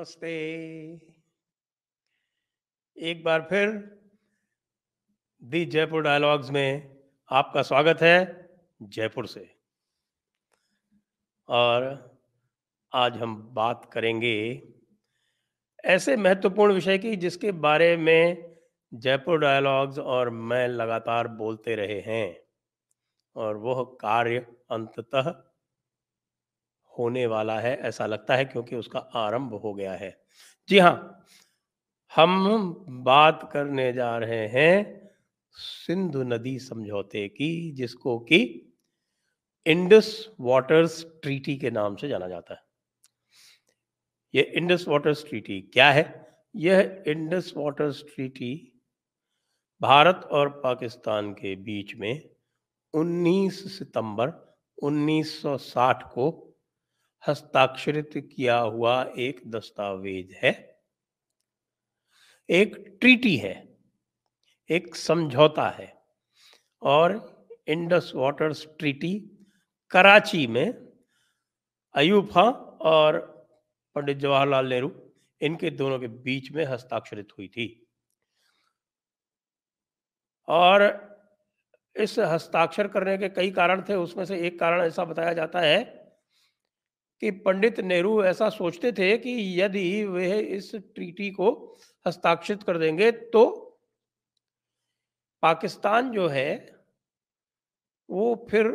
नमस्ते। एक बार फिर दी जयपुर डायलॉग्स में आपका स्वागत है जयपुर से। और आज हम बात करेंगे ऐसे महत्वपूर्ण विषय की जिसके बारे में जयपुर डायलॉग्स और मैं लगातार बोलते रहे हैं। और वह कार्य अंततः होने वाला है, ऐसा लगता है क्योंकि उसका आरंभ हो गया है। जी हाँ हम बात करने जा रहे हैं सिंधु नदी समझौते की, जिसको कि इंडस वाटर्स ट्रीटी के नाम से जाना जाता है। ये इंडस वाटर्स ट्रीटी क्या है? यह इंडस वाटर्स ट्रीटी भारत और पाकिस्तान के बीच में 19 सितंबर 1960 को हस्ताक्षरित किया हुआ एक दस्तावेज़ है। एक ट्रीटी है। एक समझौता है। और इंडस वाटर्स ट्रीटी कराची में अयूब खां और पंडित जवाहरलाल नेहरू, इनके दोनों के बीच में हस्ताक्षरित हुई थी। और इस हस्ताक्षर करने के कई कारण थे। उसमें से एक कारण ऐसा बताया जाता है कि पंडित नेहरू ऐसा सोचते थे कि यदि वे इस ट्रीटी को हस्ताक्षरित कर देंगे तो पाकिस्तान जो है, वो फिर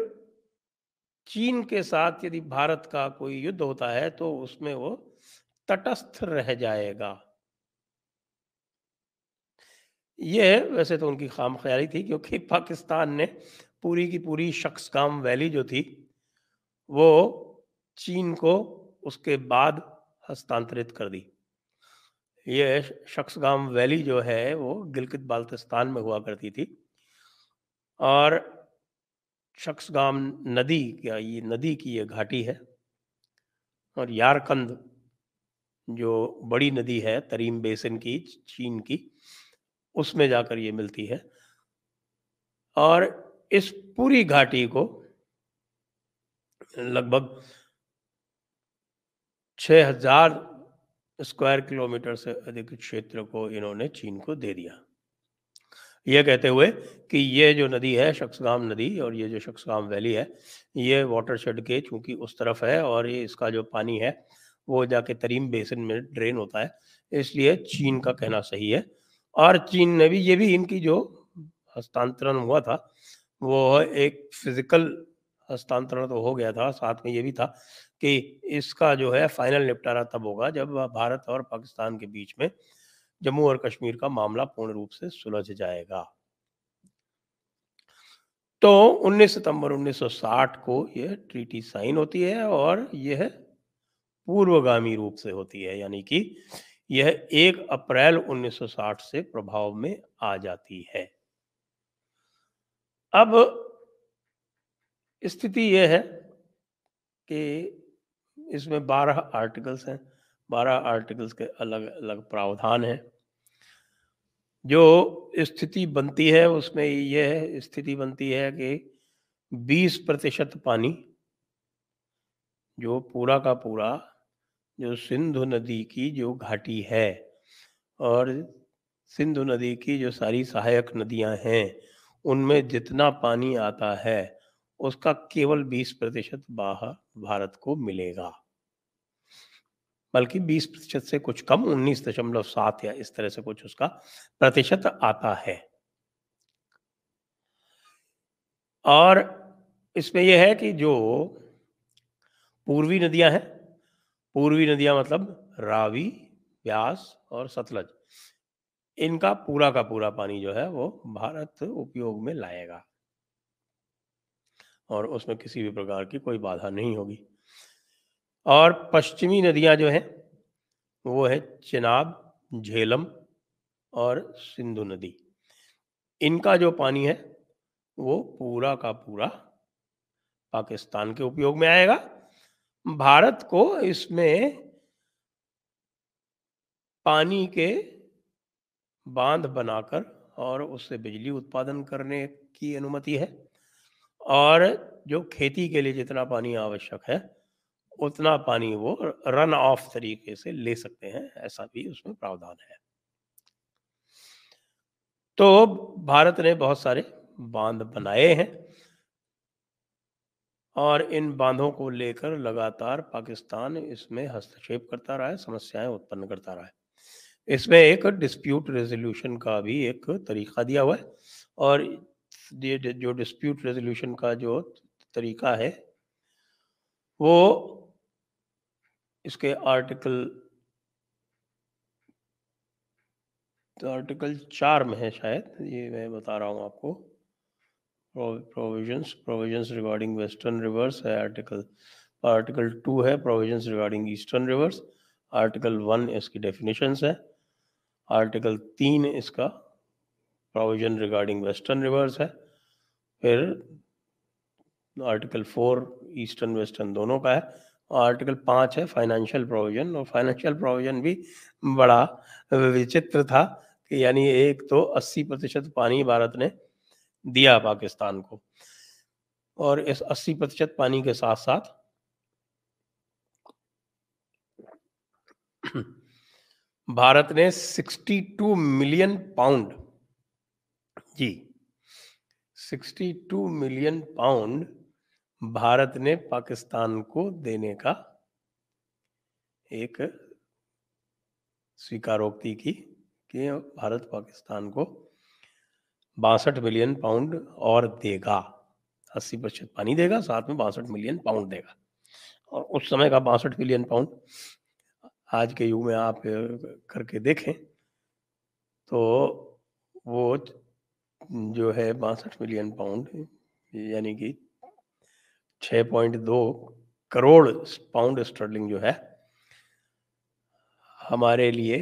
चीन के साथ यदि भारत का कोई युद्ध होता है तो उसमें वो तटस्थ रह जाएगा। यह वैसे तो उनकी खाम ख्याली थी, क्योंकि पाकिस्तान ने पूरी की पूरी शख्सगाम वैली जो थी, वो चीन को उसके बाद हस्तांतरित कर दी। ये शख्सगाम वैली जो है, वो गिलगित बाल्तिस्तान में हुआ करती थी। और शख्सगाम नदी क्या ये नदी की ये घाटी है, और यारकंद जो बड़ी नदी है, तरीम बेसिन की चीन की, उसमें जाकर ये मिलती है। और इस पूरी घाटी को लगभग छह हज़ार स्क्वायर किलोमीटर से अधिक क्षेत्र को इन्होंने चीन को दे दिया। यह कहते हुए कि ये जो नदी है शख्सगाम नदी, और ये जो शख्सगाम वैली है, ये वाटरशेड के चूँकि उस तरफ़ है और ये इसका जो पानी है, वो जाके तरीम बेसिन में ड्रेन होता है, इसलिए चीन का कहना सही है। और चीन ने भी ये भी इनकी जो हस्तांतरण हुआ था, वो एक फ़िज़िकल हस्तांतरण तो हो गया था, साथ में ये भी था कि इसका जो है फाइनल निपटारा तब होगा जब भारत और पाकिस्तान के बीच में जम्मू और कश्मीर का मामला पूर्ण रूप से सुलझ जाएगा। तो 19 सितंबर 1960 को यह ट्रीटी साइन होती है और यह पूर्वगामी रूप से होती है, यानी कि यह 1 अप्रैल 1960 से प्रभाव में आ जाती है। अब स्थिति यह है कि इसमें 12 आर्टिकल्स हैं 12 आर्टिकल्स के अलग अलग प्रावधान हैं। जो स्थिति बनती है, उसमें यह स्थिति बनती है कि 20 प्रतिशत पानी जो पूरा का पूरा, जो सिंधु नदी की जो घाटी है और सिंधु नदी की जो सारी सहायक नदियाँ हैं, उनमें जितना पानी आता है उसका केवल 20 प्रतिशत बाहर भारत को मिलेगा। बल्कि 20 प्रतिशत से कुछ कम, उन्नीस दशमलव सात या इस तरह से कुछ उसका प्रतिशत आता है। और इसमें यह है कि जो पूर्वी नदियाँ हैं, पूर्वी नदियाँ मतलब रावी व्यास और सतलज, इनका पूरा का पूरा पानी जो है वो भारत उपयोग में लाएगा। और उसमें किसी भी प्रकार की कोई बाधा नहीं होगी। और पश्चिमी नदियाँ जो हैं, वो है चिनाब, झेलम और सिंधु नदी। इनका जो पानी है, वो पूरा का पूरा पाकिस्तान के उपयोग में आएगा। भारत को इसमें पानी के बाँध बनाकर और उससे बिजली उत्पादन करने की अनुमति है। और जो खेती के लिए जितना पानी आवश्यक है, उतना पानी वो रन ऑफ़ तरीके से ले सकते हैं, ऐसा भी उसमें प्रावधान है। तो भारत ने बहुत सारे बाँध बनाए हैं और इन बांधों को लेकर लगातार पाकिस्तान इसमें हस्तक्षेप करता रहा है, समस्याएँ उत्पन्न करता रहा है। इसमें एक डिस्प्यूट रेजोल्यूशन का भी एक तरीका दिया हुआ है और जो डिस्प्यूट रेजोल्यूशन का जो तरीका है, वो इसके आर्टिकल तो आर्टिकल चार में है शायद, ये मैं बता रहा हूँ आपको। Provisions provisions regarding western rivers है आर्टिकल आर्टिकल टू है provisions regarding eastern rivers article one इसकी डेफिनेशंस है। आर्टिकल तीन इसका प्रोविज़न रिगार्डिंग वेस्टर्न रिवर्स है। फिर आर्टिकल फोर ईस्टर्न वेस्टर्न दोनों का है। और आर्टिकल पाँच है फाइनेंशियल प्रोविज़न और फाइनेंशियल प्रोविज़न भी बड़ा विचित्र था कि यानी एक तो 80 प्रतिशत पानी भारत ने दिया पाकिस्तान को। और इस 80 प्रतिशत पानी के साथ साथ भारत ने 62 मिलियन पाउंड जी। 62 मिलियन पाउंड भारत ने पाकिस्तान को देने का एक स्वीकारोक्ति की, कि भारत पाकिस्तान को बासठ मिलियन पाउंड और देगा। अस्सी प्रतिशत पानी देगा, साथ में बासठ मिलियन पाउंड देगा। और उस समय का बासठ मिलियन पाउंड आज के युग में आप करके देखें तो जो है बासठ मिलियन पाउंड यानी कि छः पॉइंट दो करोड़ पाउंड स्टर्लिंग जो है, हमारे लिए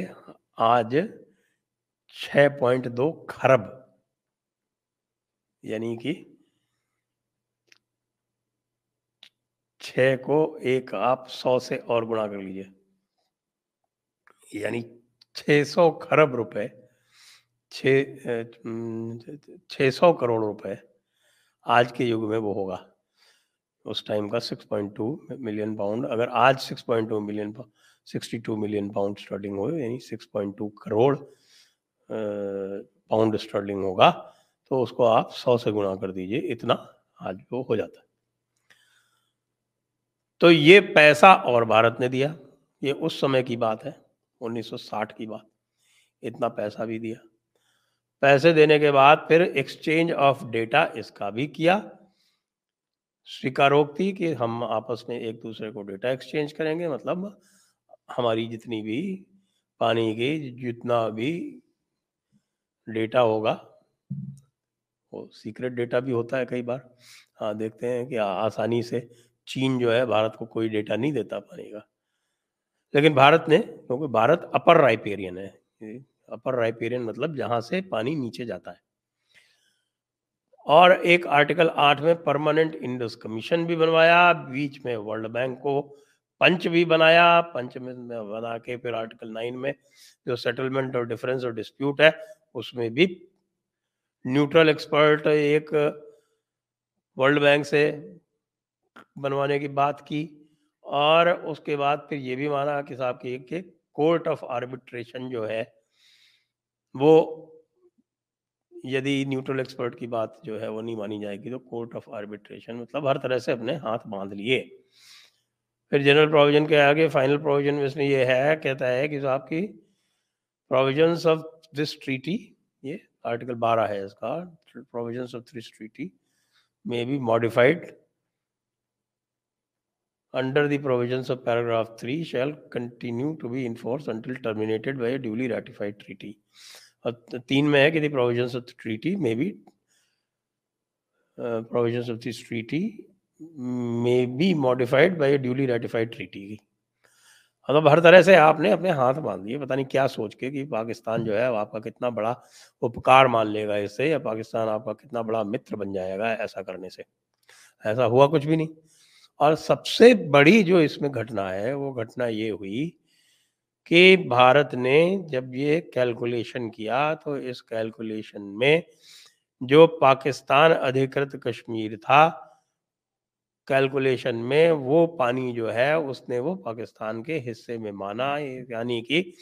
आज छः पॉइंट दो खरब, यानी कि छ को एक आप सौ से और गुणा कर लीजिए, यानी 600 खरब रुपए छ सौ करोड़ रुपए आज के युग में वो होगा। उस टाइम का 6.2 मिलियन पाउंड अगर आज 6.2 मिलियन 62 मिलियन पाउंड स्टर्लिंग हो, यानी 6.2 करोड़ पाउंड स्टर्लिंग होगा तो उसको आप 100 से गुणा कर दीजिए, इतना आज वो हो जाता। है तो ये पैसा और भारत ने दिया, ये उस समय की बात है 1960 की बात, इतना पैसा भी दिया। पैसे देने के बाद फिर एक्सचेंज ऑफ़ डेटा इसका भी किया। स्वीकारोक्ति कि हम आपस में एक दूसरे को डेटा एक्सचेंज करेंगे मतलब हमारी जितनी भी पानी की, जितना भी डेटा होगा, वो सीक्रेट डेटा भी होता है कई बार। हाँ देखते हैं कि आसानी से चीन जो है, भारत को कोई डेटा नहीं देता पानी का। लेकिन भारत ने, क्योंकि भारत अपर राइपेरियन है अपर राइपेरियन मतलब जहाँ से पानी नीचे जाता है। और एक आर्टिकल आठ में परमानेंट इंडस कमीशन भी बनवाया, बीच में वर्ल्ड बैंक को पंच भी बनाया, पंच में बना के फिर आर्टिकल नाइन में जो सेटलमेंट और डिफरेंस और डिस्प्यूट है, उसमें भी न्यूट्रल एक्सपर्ट एक वर्ल्ड बैंक से बनवाने की बात की और उसके बाद फिर ये भी माना कि साहब की कोर्ट ऑफ़ आर्बिट्रेशन जो है वो यदि न्यूट्रल एक्सपर्ट की बात जो है वो नहीं मानी जाएगी तो कोर्ट ऑफ़ आर्बिट्रेशन मतलब हर तरह से अपने हाथ बाँध लिए। फिर जनरल प्रोविज़न के आगे फाइनल प्रोविज़न में इसमें ये है, कहता है कि साहब की प्रोविज़न ऑफ़ दिस ट्रीटी, ये आर्टिकल 12 है इसका provision of this treaty may be modified under the provisions of paragraph 3 shall continue to be enforced until terminated by a duly ratified treaty और तीन में है कि provision of treaty may be provision of this treaty may be modified by duly ratified treaty की मतलब हर तरह से आपने अपने हाथ बाँध दिए पता नहीं क्या सोच के कि पाकिस्तान जो है आपका कितना बड़ा उपकार मान लेगा इससे या पाकिस्तान आपका कितना बड़ा मित्र बन जाएगा ऐसा करने से। ऐसा हुआ कुछ भी नहीं। और सबसे बड़ी जो इसमें घटना है, वो घटना ये हुई कि भारत ने जब ये कैलकुलेशन किया तो इस कैलकुलेशन में जो पाकिस्तान अधिकृत कश्मीर था कैलकुलेशन में वो पानी जो है, उसने वो पाकिस्तान के हिस्से में माना। यानी कि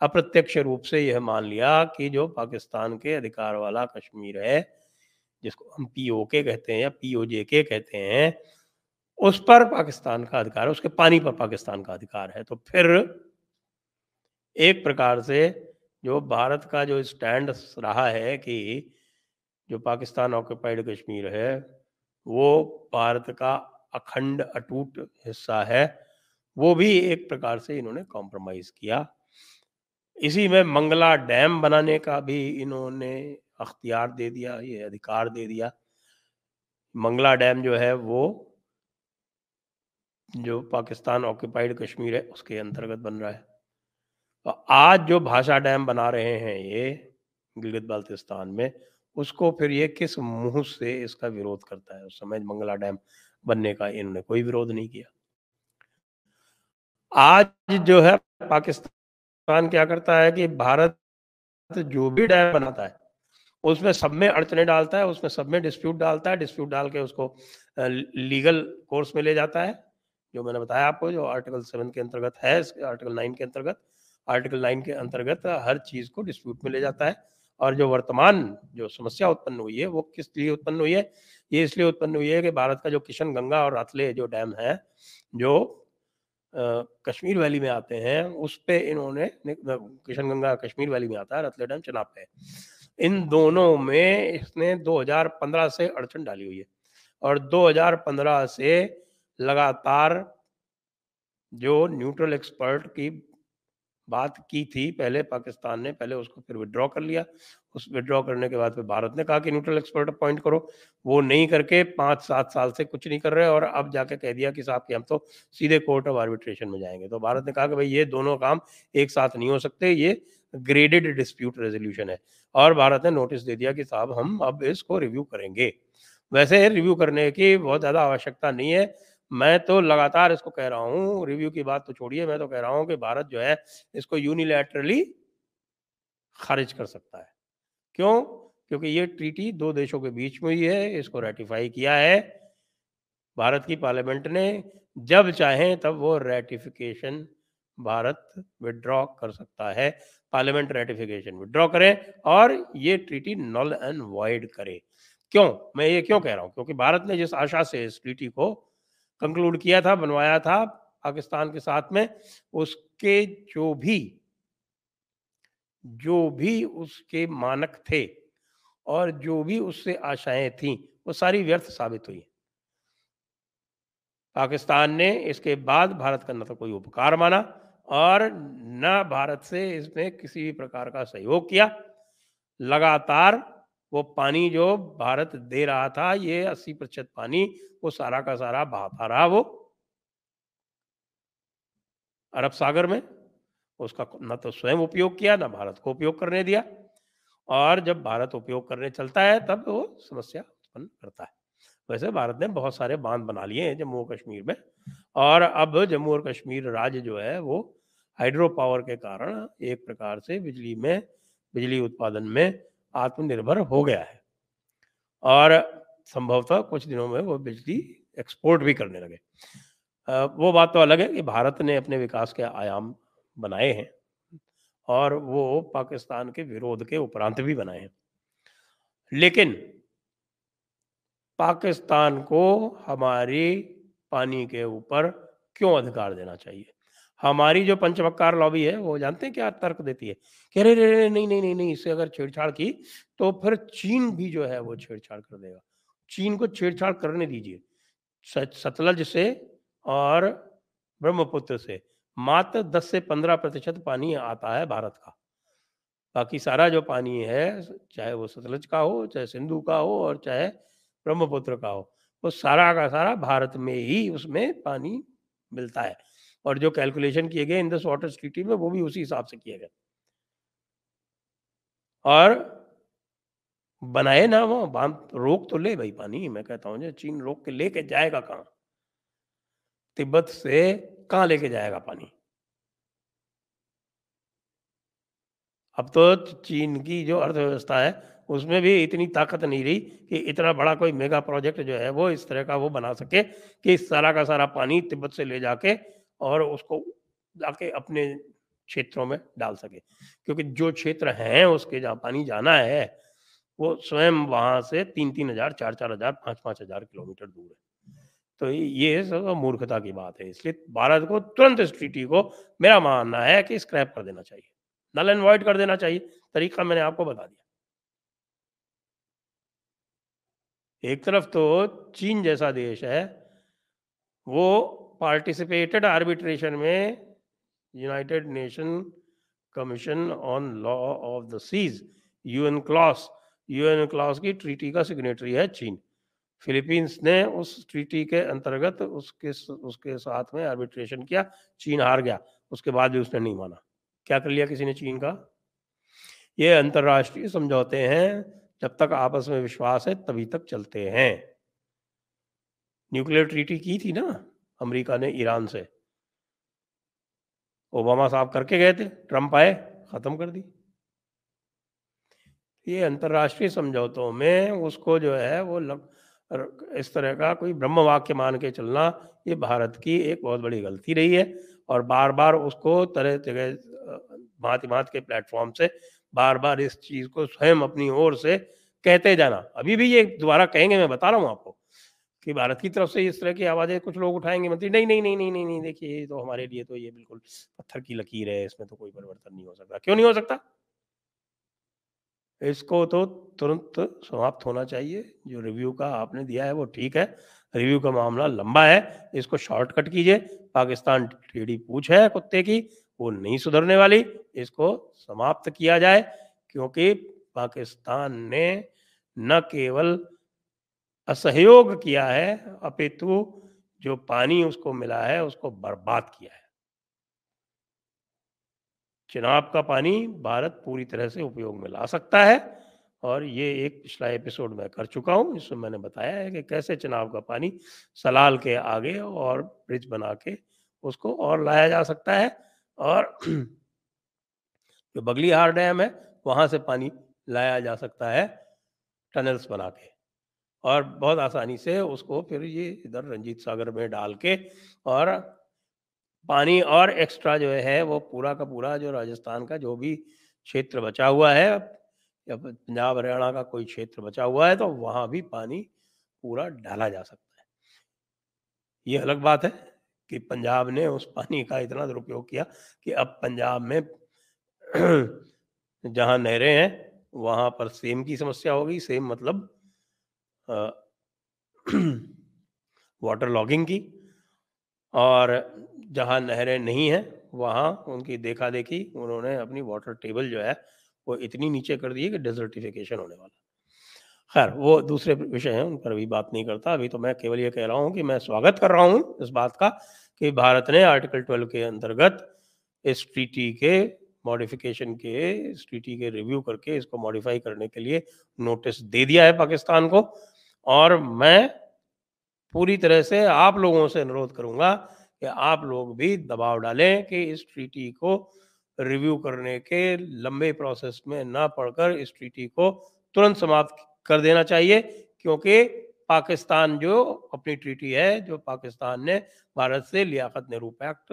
अप्रत्यक्ष रूप से यह मान लिया कि जो पाकिस्तान के अधिकार वाला कश्मीर है, जिसको हम पीओके कहते हैं या पीओजे के कहते हैं, उस पर पाकिस्तान का अधिकार है उसके पानी पर पाकिस्तान का अधिकार है। तो फिर एक प्रकार से जो भारत का जो स्टैंड रहा है कि जो पाकिस्तान ऑक्यूपाइड कश्मीर है, वो भारत का अखंड अटूट हिस्सा है, वो भी एक प्रकार से इन्होंने कॉम्प्रोमाइज किया। इसी में मंगला डैम बनाने का भी इन्होंने अख्तियार दे दिया, ये अधिकार दे दिया। मंगला डैम जो है, वो जो पाकिस्तान ऑक्यूपाइड कश्मीर है, उसके अंतर्गत बन रहा है। तो आज जो भाषा डैम बना रहे हैं ये गिलगित बाल्तिस्तान में, उसको फिर ये किस मुँह से इसका विरोध करता है? उस समय मंगला डैम बनने का इन्होंने कोई विरोध नहीं किया। आज जो है पाकिस्तान क्या करता है कि भारत जो भी डैम बनाता है, उसमें सब में अड़चने डालता है, उसमें सब में डिस्प्यूट डालता है, डिस्प्यूट डाल के उसको लीगल कोर्स में ले जाता है। जो मैंने बताया आपको, जो आर्टिकल सेवन के अंतर्गत है, आर्टिकल नाइन के अंतर्गत आर्टिकल नाइन के अंतर्गत हर चीज़ को डिस्प्यूट में ले जाता है। और जो वर्तमान जो समस्या उत्पन्न हुई है वो किस लिए उत्पन्न हुई है? ये इसलिए उत्पन्न हुई है कि भारत का जो किशन गंगा और रातले जो डैम है जो आ, कश्मीर वैली में आते हैं उस पे इन्होंने किशन गंगा कश्मीर वैली में आता है रतले डैम चनाब पे। इन दोनों में इसने 2015 से अड़चन डाली हुई है। और 2015 से लगातार जो न्यूट्रल एक्सपर्ट की बात की थी, पहले पाकिस्तान ने, पहले उसको फिर विड्रॉ कर लिया। उस विड्रॉ करने के बाद फिर भारत ने कहा कि न्यूट्रल एक्सपर्ट अपॉइंट करो। वो नहीं करके पाँच सात साल से कुछ नहीं कर रहे और अब जाके कह दिया कि साहब कि हम तो सीधे कोर्ट ऑफ़ आर्बिट्रेशन में जाएँगे। तो भारत ने कहा कि भाई ये दोनों काम एक साथ नहीं हो सकते, ये ग्रेडेड डिस्प्यूट रेजोल्यूशन है। और भारत ने नोटिस दे दिया कि साहब हम अब इसको रिव्यू करेंगे। वैसे रिव्यू करने की बहुत ज़्यादा आवश्यकता नहीं है। मैं तो लगातार इसको कह रहा हूँ, रिव्यू की बात तो छोड़िए, मैं तो कह रहा हूँ कि भारत जो है, इसको यूनिलैटरली खारिज कर सकता है। क्यों? क्योंकि ये ट्रीटी दो देशों के बीच में ही है, इसको रेटिफाई किया है। भारत की पार्लियामेंट ने जब चाहे तब वो रेटिफिकेशन भारत विड्रॉ कर सकता है। पार्लियामेंट रेटिफिकेशन विड्रॉ करे और ये ट्रीटी नल एंड वॉइड करे। क्यों? मैं ये क्यों कह रहा हूँ? क्योंकि भारत ने जिस आशा से इस ट्रीटी को कंक्लूड किया था, बनवाया था पाकिस्तान के साथ में, उसके जो भी जो भी उसके मानक थे और जो भी उससे आशाएँ थी, वो सारी व्यर्थ साबित हुई। पाकिस्तान ने इसके बाद भारत का न तो कोई उपकार माना और न भारत से इसमें किसी भी प्रकार का सहयोग किया। लगातार वो पानी जो भारत दे रहा था, ये 80 प्रतिशत पानी, वो सारा का सारा बहाता रहा वो। अरब सागर में, उसका न तो स्वयं उपयोग किया, ना भारत को उपयोग करने दिया। और जब भारत उपयोग करने चलता है, तब वो समस्या उत्पन्न करता है। वैसे भारत ने बहुत सारे बाँध बना लिए हैं जम्मू और कश्मीर में। और अब जम्मू और कश्मीर राज्य जो है, वो हाइड्रो पावर के कारण एक प्रकार से बिजली में, बिजली उत्पादन में आत्मनिर्भर हो गया है। और संभवतः कुछ दिनों में वो बिजली एक्सपोर्ट भी करने लगे। वो बात तो अलग है कि भारत ने अपने विकास के आयाम बनाए हैं और वो पाकिस्तान के विरोध के उपरांत भी बनाए हैं। लेकिन पाकिस्तान को हमारी पानी के ऊपर क्यों अधिकार देना चाहिए? हमारी जो पंचमक्कार लॉबी है, वो जानते हैं क्या तर्क देती है? कह रहे रे नहीं नहीं नहीं नहीं, इससे अगर छेड़छाड़ की तो फिर चीन भी जो है, वो छेड़छाड़ कर देगा। चीन को छेड़छाड़ करने दीजिए सतलज से और ब्रह्मपुत्र से। मात्र 10 से 15 प्रतिशत पानी आता है भारत का। बाकी सारा जो पानी है, चाहे वो सतलज का हो, चाहे सिंधु का हो और चाहे ब्रह्मपुत्र का हो, वो सारा का सारा भारत में ही उसमें पानी मिलता है। और जो कैलकुलेशन किए गए इंडस वाटर ट्रीटी में, वो भी उसी हिसाब से किए गए। और बनाए ना वो, बाँध, रोक तो ले भाई पानी, मैं कहता हूँ चीन रोक के लेके जाएगा कहाँ? तिब्बत से कहाँ लेके जाएगा पानी? अब तो चीन की जो अर्थव्यवस्था है, उसमें भी इतनी ताकत नहीं रही कि इतना बड़ा कोई मेगा प्रोजेक्ट जो है, वो इस तरह का वो बना सके कि सारा का सारा पानी तिब्बत से ले जाके और उसको जाके अपने क्षेत्रों में डाल सके। क्योंकि जो क्षेत्र हैं उसके जहाँ पानी जाना है, वो स्वयं वहाँ से तीन तीन हज़ार चार चार हज़ार पाँच पाँच हज़ार किलोमीटर दूर है। तो ये सब मूर्खता की बात है, इसलिए भारत को तुरंत इस ट्रीटी को मेरा मानना है कि स्क्रैप कर देना चाहिए। नल एंड वॉइड कर देना चाहिए, तरीका मैंने आपको बता दिया। एक तरफ़ तो चीन जैसा देश है, वो पार्टिसिपेटेड आर्बिट्रेशन में United Nation commission on law of the seas UN CLOS UN CLOS की ट्रीटी का सिग्नेटरी है चीन। फिलीपींस ने उस ट्रीटी के अंतर्गत उसके उसके साथ में आर्बिट्रेशन किया, चीन हार गया, उसके बाद भी उसने नहीं माना। क्या कर लिया किसी ने चीन का? ये अंतरराष्ट्रीय समझौते हैं, जब तक आपस में विश्वास है तभी तक चलते हैं। न्यूक्लियर ट्रीटी की थी ना? अमेरिका ने ईरान से। ओबामा साहब करके गए थे ट्रंप आए खत्म कर दी। ये अंतरराष्ट्रीय समझौतों में उसको जो है वो लग, इस तरह का कोई ब्रह्म वाक्य मान के चलना ये भारत की एक बहुत बड़ी गलती रही है और बार बार उसको तरह तरह भांति भांति के प्लेटफॉर्म से बार बार इस चीज़ को स्वयं अपनी ओर से कहते जाना। अभी भी ये दोबारा कहेंगे मैं बता रहा हूँ आपको। कि भारत की तरफ़ से इस तरह की आवाज़ें कुछ लोग उठाएँगे? मंत्री, नहीं नहीं नहीं नहीं नहीं नहीं, देखिए, ये तो हमारे लिए तो ये बिल्कुल पत्थर की लकीर है, इसमें तो कोई परिवर्तन नहीं हो सकता। क्यों नहीं हो सकता? इसको तो तुरंत समाप्त होना चाहिए। जो रिव्यू का आपने दिया है वो ठीक है। रिव्यू का मामला लंबा है। इसको शॉर्टकट कीजिए। पाकिस्तान टेढ़ी पूछ है कुत्ते की, वो नहीं सुधरने वाली। इसको समाप्त किया जाए, क्योंकि पाकिस्तान ने न केवल असहयोग किया है, अपितु जो पानी उसको मिला है, उसको बर्बाद किया है। चिनाब का पानी भारत पूरी तरह से उपयोग में ला सकता है और ये एक पिछला एपिसोड में कर चुका हूँ इसमें मैंने बताया है कि कैसे चिनाब का पानी सलाल के आगे और ब्रिज बना के उसको और लाया जा सकता है और जो बगलीहार डैम है, वहाँ से पानी लाया जा सकता है, टनल्स बना के। और बहुत आसानी से उसको फिर ये इधर रंजीत सागर में डाल के और पानी और एक्स्ट्रा जो है वो पूरा का पूरा जो राजस्थान का जो भी क्षेत्र बचा हुआ है या पंजाब, हरियाणा का कोई क्षेत्र बचा हुआ है तो वहाँ भी पानी पूरा डाला जा सकता है। ये अलग बात है कि पंजाब ने उस पानी का इतना दुरुपयोग किया कि अब पंजाब में जहाँ नहरें हैं, वहाँ पर सेम की समस्या होगी, सेम मतलब वाटर लॉगिंग की और जहाँ नहरें नहीं हैं, वहाँ उनकी देखा देखी उन्होंने अपनी वाटर टेबल जो है, वो इतनी नीचे कर दी है कि डेजर्टिफिकेशन होने वाला। खैर, वो दूसरे विषय हैं, उन पर भी बात नहीं करता। अभी तो मैं केवल ये कह रहा हूँ कि मैं स्वागत कर रहा हूँ इस बात का कि भारत ने आर्टिकल ट्वेल्व के अंतर्गत इस ट्रीटी के मॉडिफिकेशन के इस ट्रीटी के रिव्यू करके इसको मॉडिफाई करने के लिए नोटिस दे दिया है पाकिस्तान को। और मैं पूरी तरह से आप लोगों से अनुरोध करूँगा कि आप लोग भी दबाव डालें कि इस ट्रीटी को रिव्यू करने के लंबे प्रोसेस में ना पढ़कर इस ट्रीटी को तुरंत समाप्त कर देना चाहिए, क्योंकि पाकिस्तान जो अपनी ट्रीटी है, जो पाकिस्तान ने भारत से लियाकत नेहरू पैक्ट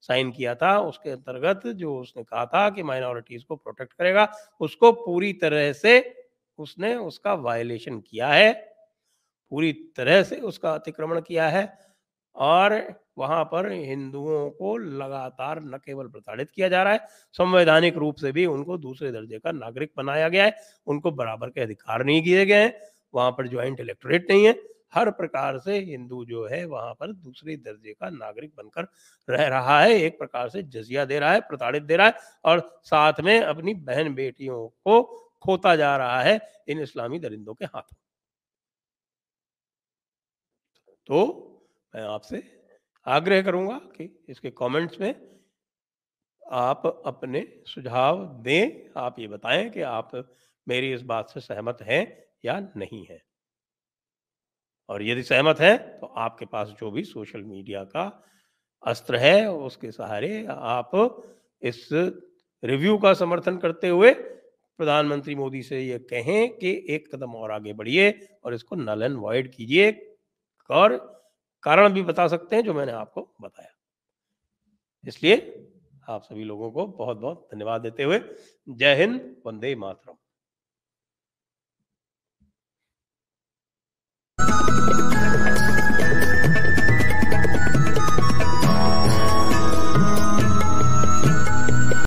साइन किया था, उसके अंतर्गत जो उसने कहा था कि माइनॉरिटीज को प्रोटेक्ट करेगा, उसको पूरी तरह से उसने उसका वायलेशन किया है, पूरी तरह से उसका अतिक्रमण किया है और वहाँ पर हिंदुओं को लगातार न केवल प्रताड़ित किया जा रहा है, संवैधानिक रूप से भी उनको दूसरे दर्जे का नागरिक बनाया गया है, उनको बराबर के अधिकार नहीं दिए गए हैं, वहाँ पर ज्वाइंट इलेक्टोरेट नहीं है। हर प्रकार से हिंदू जो है, वहाँ पर दूसरे दर्जे का नागरिक बनकर रह रहा है। एक प्रकार से जजिया दे रहा है, प्रताड़ित दे रहा है और साथ में अपनी बहन बेटियों को खोता जा रहा है इन इस्लामी दरिंदों के हाथों। तो मैं आपसे आग्रह करूँगा कि इसके कमेंट्स में आप अपने सुझाव दें। आप ये बताएँ कि आप मेरी इस बात से सहमत हैं या नहीं है। और यदि सहमत है तो आपके पास जो भी सोशल मीडिया का अस्त्र है, उसके सहारे आप इस रिव्यू का समर्थन करते हुए प्रधानमंत्री मोदी से ये कहें कि एक कदम और आगे बढ़िए और इसको नल एंड वॉइड कीजिए। और कारण भी बता सकते हैं, जो मैंने आपको बताया। इसलिए आप सभी लोगों को बहुत बहुत धन्यवाद देते हुए जय हिंद, वंदे मातरम।